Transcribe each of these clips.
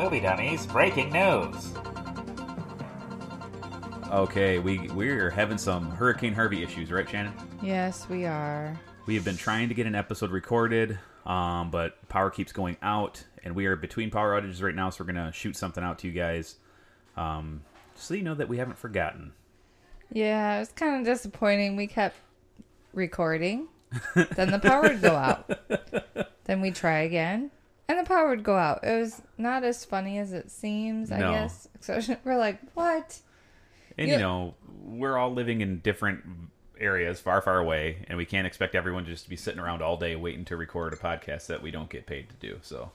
Movie Dummies breaking news. Okay, we we're having some Hurricane Harvey issues, right, Shannon? Yes, we are. We have been trying to get an episode recorded, um, but power keeps going out, and we are between power outages right now, so we're gonna shoot something out to you guys, um, so you know that we haven't forgotten. Yeah, it was kind of disappointing. We kept recording, then the power would go out. Then we'd try again, and the power would go out. It was not as funny as it seems, I No. guess. So we're like, what? And Yeah. you know, we're all living in different areas, far, far away, and we can't expect everyone just to be sitting around all day waiting to record a podcast that we don't get paid to do. So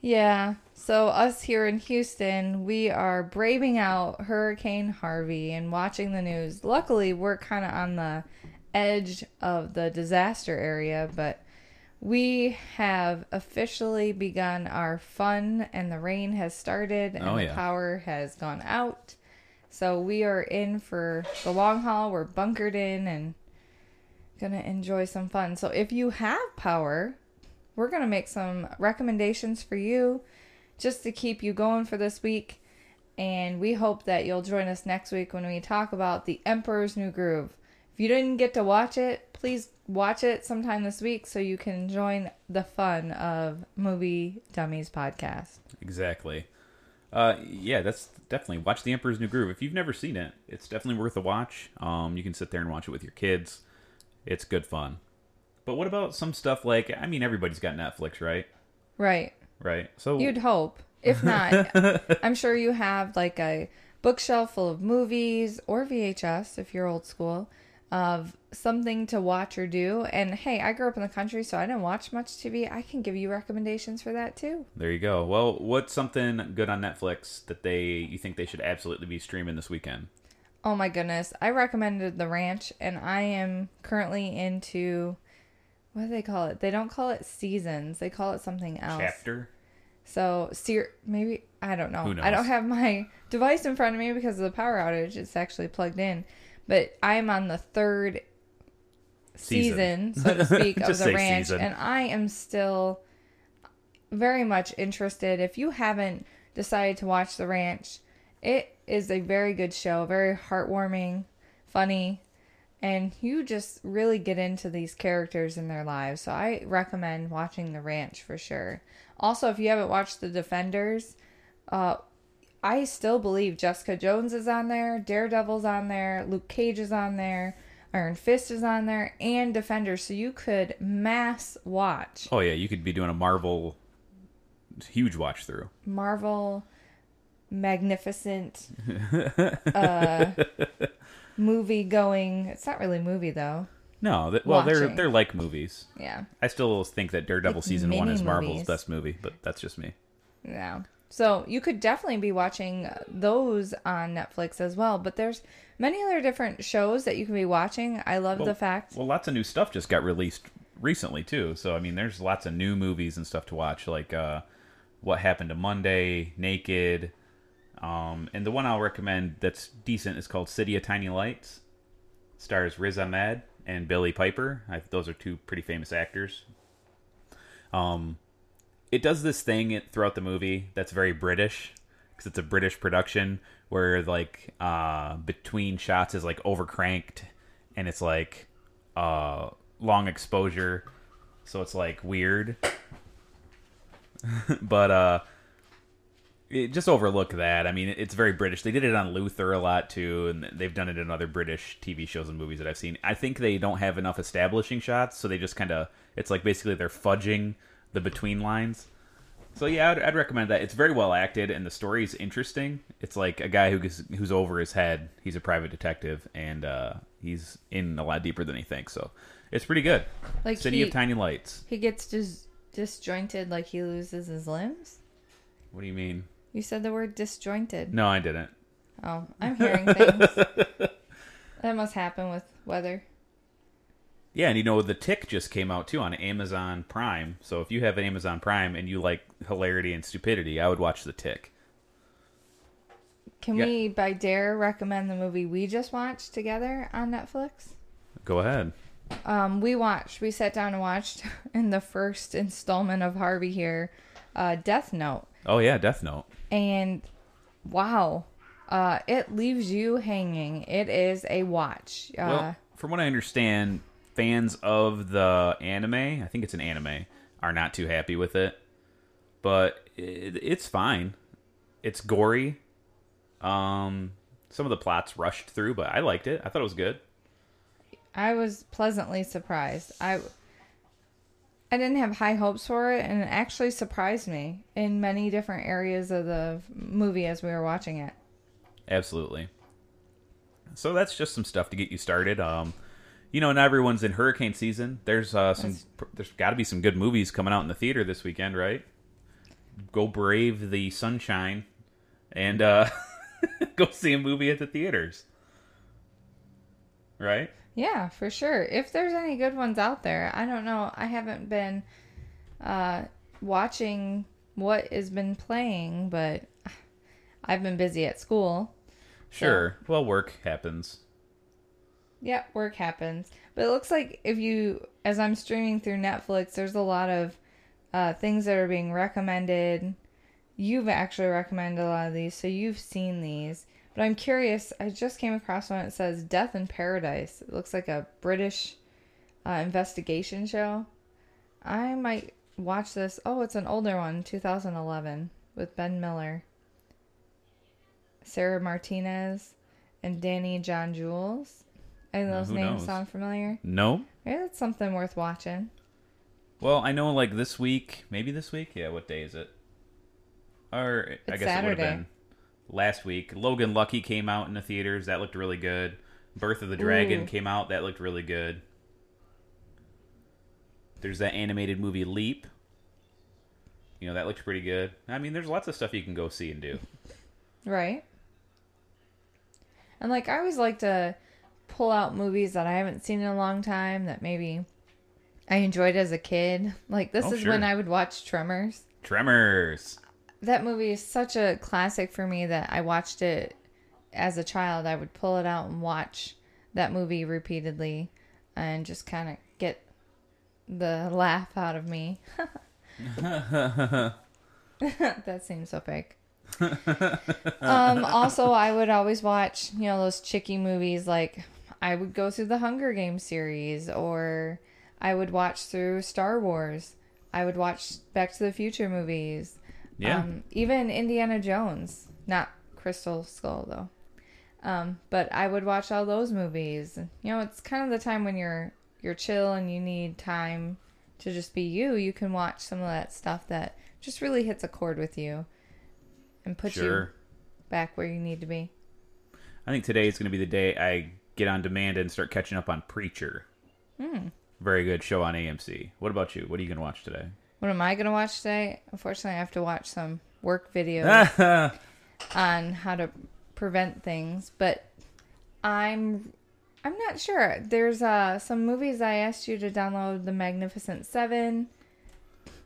Yeah. So us here in Houston, we are braving out Hurricane Harvey and watching the news. Luckily, we're kind of on the edge of the disaster area, but we have officially begun our fun and the rain has started and Oh, the power has gone out. So we are in for the long haul. We're bunkered in and gonna enjoy some fun. So if you have power, we're to make some recommendations for you just to keep you going for this week. And we hope that you'll join us next week when we talk about The Emperor's New Groove. If you didn't get to watch it, please watch it sometime this week so you can join the fun of Movie Dummies podcast. exactly, uh, yeah, that's definitely watch The Emperor's New Groove. If you've never seen it, it's definitely worth a watch. Um, you can sit there and watch it with your kids. It's good fun. But what about some stuff like? I mean, everybody's got Netflix, right? Right. Right. So You'd hope. If not, I'm sure you have like a bookshelf full of movies or VHS if you're old school of something to watch or do. And hey, I grew up in the country, so I didn't watch much TV. I can give you recommendations for that too. There you go. Well, what's something good on Netflix that they you think they should absolutely be streaming this weekend? Oh my goodness. I recommended The Ranch, and I am currently into what do they call it? They don't call it seasons, they call it something else. Chapter. So, ser- maybe I don't know. Who I don't have my device in front of me because of the power outage. It's actually plugged in, but I'm on the third Season. season, so to speak, of the ranch, season. and I am still very much interested. If you haven't decided to watch the ranch, it is a very good show, very heartwarming, funny, and you just really get into these characters and their lives. So I recommend watching The Ranch for sure. Also, if you haven't watched The Defenders, uh, I still believe Jessica Jones is on there, Daredevil's on there, Luke Cage is on there, Iron Fist is on there, and Defenders. So you could mass watch Oh yeah, you could be doing a Marvel huge watch through. Marvel magnificent uh, movie going. It's not really movie though. No, that, well they're they're like movies. Yeah. I still think that Daredevil Like season one is Marvel's movies. best movie, but that's just me. Yeah. So you could definitely be watching those on Netflix as well. But there's many other different shows that you can be watching. I love the fact. Well, lots of new stuff just got released recently too. So I mean, there's lots of new movies and stuff to watch, like uh, What Happened to Monday, Naked, um, and the one I'll recommend that's decent is called City of Tiny Lights. Stars Riz Ahmed and Billie Piper. I, those are two pretty famous actors. Um, it does this thing throughout the movie that's very British because it's a British production where like uh between shots is like overcranked and it's like uh long exposure. So it's like weird. But uh it, just overlook that. I mean it's very british. They did it on luther a lot too and they've done it in other british tv shows and movies that i've seen. I think they don't have enough establishing shots so they just kind of it's like basically they're fudging the between lines so yeah, I'd, I'd recommend that. It's very well acted, and the story's interesting. It's like a guy who gets, who's over his head. He's a private detective, and uh, he's in a lot deeper than he thinks. So it's pretty good. Like City he, of Tiny Lights. he gets dis- disjointed, like he loses his limbs. What do you mean? You said the word disjointed. No, I didn't. Oh, I'm hearing things. that must happen with weather. Yeah, and you know the Tick just came out too on Amazon Prime. So if you have Amazon Prime and you like hilarity and stupidity, I would watch the Tick. Can Yeah. we, by dare, recommend the movie we just watched together on Netflix? Go ahead. Um, we watched, we sat down and watched in the first installment of Harvey here, uh, Death Note. Oh yeah, Death Note. And wow, uh, it leaves you hanging. It is a watch. Uh, Well, from what I understand, fans of the anime, I think it's an anime, are not too happy with it. But it, it's fine. It's gory. Um, some of the plots rushed through, but I liked it. I thought it was good. I was pleasantly surprised. I I didn't have high hopes for it, and it actually surprised me in many different areas of the movie as we were watching it. Absolutely. So that's just some stuff to get you started. Um, you know, not everyone's in hurricane season. There's uh, some. There's got to be some good movies coming out in the theater this weekend, right? Go brave the sunshine, and uh, go see a movie at the theaters. Right? Yeah, for sure. If there's any good ones out there, I don't know. I haven't been uh, watching what has been playing, but I've been busy at school. Sure. Well, work happens. Yeah, work happens. But it looks like if you, as I'm streaming through Netflix, there's a lot of uh, things that are being recommended. You've actually recommended a lot of these, so you've seen these. But I'm curious. I just came across one. It says "Death in Paradise." It looks like a British uh, investigation show. I might watch this. Oh, it's an older one, 2011, with Ben Miller, Sarah Martinez, and Danny John Jules. Of Uh, those names knows? sound familiar? No. Maybe that's something worth watching. Well, I know like this week, maybe this week. Yeah, what day is it? Or I It's guess it would have been last week. Logan Lucky came out in the theaters. That looked really good. Birth of the Dragon Ooh. came out. That looked really good. There's that animated movie Leap. You know, that looks pretty good. I mean, there's lots of stuff you can go see and do. Right. And like I always like to pull out movies that I haven't seen in a long time that maybe I enjoyed as a kid. Like this Oh, is when. I would watch Tremors. Tremors. That movie is such a classic for me that I watched it as a child. I would pull it out and watch that movie repeatedly and just kind of get the laugh out of me. that seems so fake. um, also, I would always watch, you know, those chicky movies. Like, I would go through the Hunger Games series, or I would watch through Star Wars. I would watch Back to the Future movies. Yeah. Um, even Indiana Jones, not Crystal Skull though. Um, but I would watch all those movies. You know, it's kind of the time when you're you're chill and you need time to just be you. You can watch some of that stuff that just really hits a chord with you and puts you back where you need to be. I think today is going to be the day I get on demand and start catching up on Preacher. Hmm. Very good show on AMC. What about you? What are you going to watch today? What am I gonna watch today? Unfortunately, I have to watch some work videos on how to prevent things, but I'm I'm not sure. There's uh some movies I asked you to download the Magnificent Seven.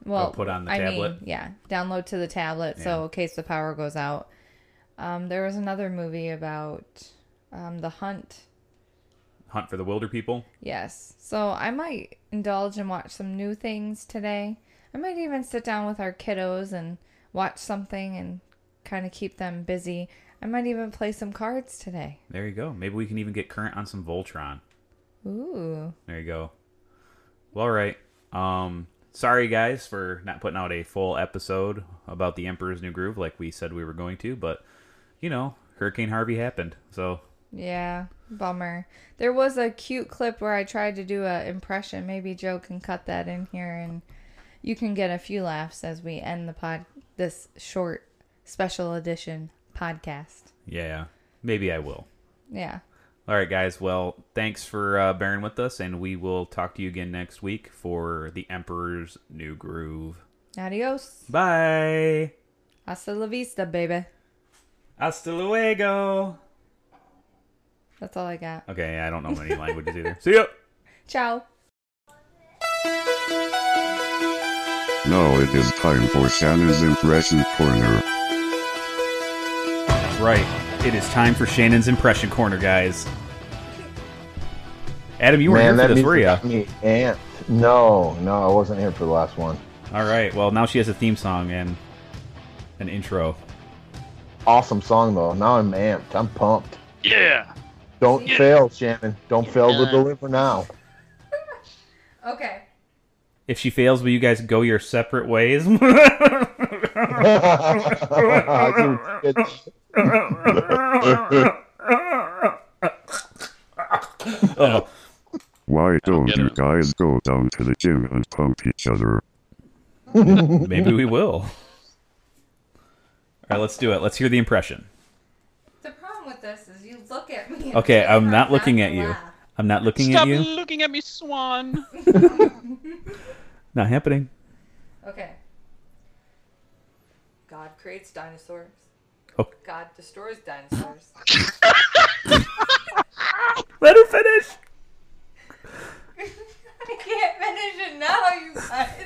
Well, Oh, put on the I tablet? Mean, yeah, download to the tablet so in case the power goes out. Um, there was another movie about um, the hunt. Hunt for the Wilder People. Yes, so I might indulge and watch some new things today. I might even sit down with our kiddos and watch something and kind of keep them busy. I might even play some cards today. There you go. Maybe we can even get current on some Voltron. Ooh. There you go. Well, all right. Um, sorry guys for not putting out a full episode about the Emperor's New Groove like we said we were going to, but you know, Hurricane Harvey happened, so Yeah, bummer. There was a cute clip where I tried to do a impression. Maybe Joe can cut that in here and you can get a few laughs as we end the pod this short special edition podcast. yeah, maybe I will. Yeah. All right, guys. Well, thanks for uh, bearing with us, and we will talk to you again next week for the Emperor's New Groove. Adios. Bye. Hasta la vista, baby. Hasta luego. That's all I got. Okay, I don't know many languages either. See ya. Ciao. Now it is time for Shannon's Impression Corner. That's right. It is time for Shannon's Impression Corner, guys. Adam, you were Man, here for this, were music ya? got me amped. No, no, I wasn't here for the last one. All right. Well, now she has a theme song and an intro. Awesome song though. Now I'm amped. I'm pumped. Yeah. Don't Yeah. fail, Shannon. Don't fail to deliver now. Okay. If she fails, will you guys go your separate ways? oh, Why don't you guys go down to the gym and pump each other? maybe we will. All right, let's do it. Let's hear the impression. The problem with this is you look at me. Okay, I'm not looking at you. laugh. I'm not looking Stop at you. Stop looking at me, Swan. Not happening. Okay. God creates dinosaurs. Oh. God destroys dinosaurs. Let her finish. I can't finish it now, you guys. I've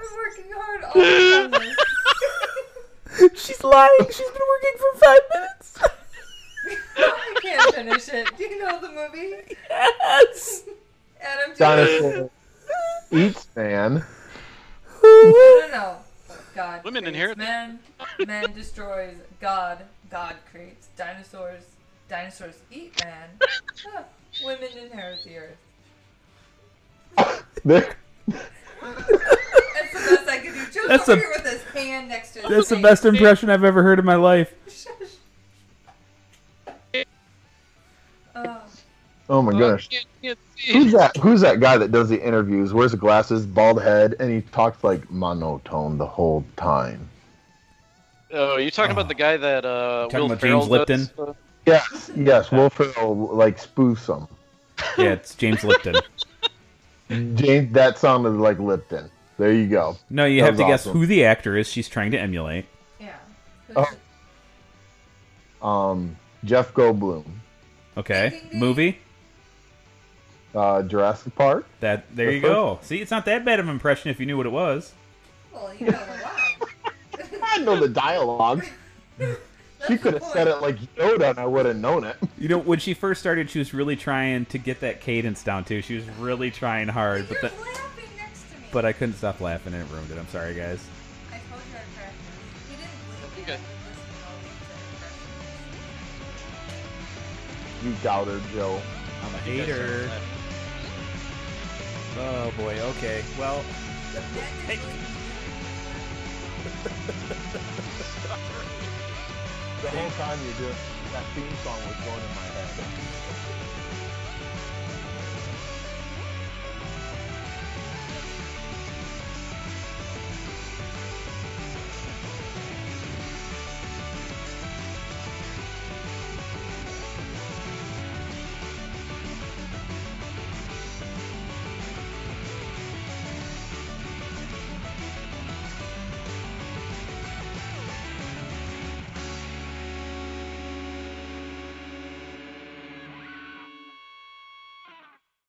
been working hard all week on this. She's lying. She's been working for five minutes. I can't finish it. Do you know the movie? Yes. Adam, do you Dinosaur eats man. No, no, no. God Women creates inherit- men. Man destroys God. God creates dinosaurs. Dinosaurs eat man. Huh. Women inherit the earth. There- That's the best I can do. Joe's That's over a- here with his hand next to his That's the best impression I've ever heard in my life. Oh, oh my Oh, goodness. can't- can't see. Who's that? Who's that guy that does the interviews? Wears the glasses, bald head, and he talks like monotone the whole time. Oh, you talking about the guy that uh, Talking Will about Ferrell James Lipton? does, uh, Yes, yes. Will Ferrell like spoofs him. Yeah, it's James Lipton. James, that sounded like Lipton. There you go. No, you That have to was guess awesome. who the actor is she's trying to emulate. yeah. Oh. Um, Jeff Goldblum, Okay, Ding, ding, ding. movie. Uh, Jurassic Park. That there The you first- go. See, it's not that bad of an impression if you knew what it was. Well, you know the line. I know the dialogue. She could have said it like Yoda, and I would have known it. You know, when she first started, she was really trying to get that cadence down too. She was really trying hard, but You're that, laughing next to me. but I couldn't stop laughing and it ruined it. I'm sorry, guys. I told you I practiced. He didn't believe me. Okay. I've been listening all week to impressions. You doubter, Joe. I'm a you hater. Oh boy. Okay. Well, The whole time you do that theme song was going in my head.